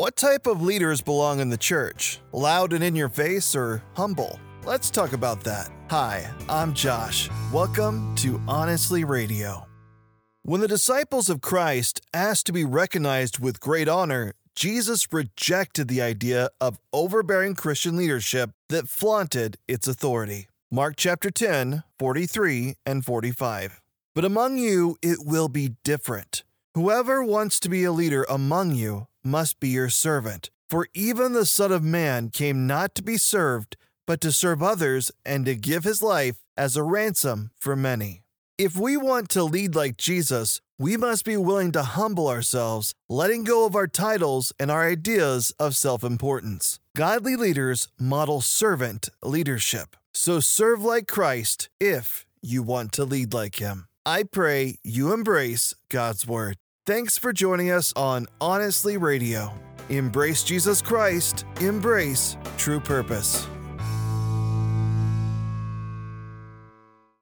What type of leaders belong in the church? Loud and in your face or humble? Let's talk about that. Hi, I'm Josh. Welcome to Honestly Radio. When the disciples of Christ asked to be recognized with great honor, Jesus rejected the idea of overbearing Christian leadership that flaunted its authority. Mark chapter 10, 43 and 45. But among you it will be different. Whoever wants to be a leader among you must be your servant. For even the Son of Man came not to be served, but to serve others and to give his life as a ransom for many. If we want to lead like Jesus, we must be willing to humble ourselves, letting go of our titles and our ideas of self importance. Godly leaders model servant leadership. So serve like Christ if you want to lead like him. I pray you embrace God's Word. Thanks for joining us on Honestly Radio. Embrace Jesus Christ, embrace true purpose.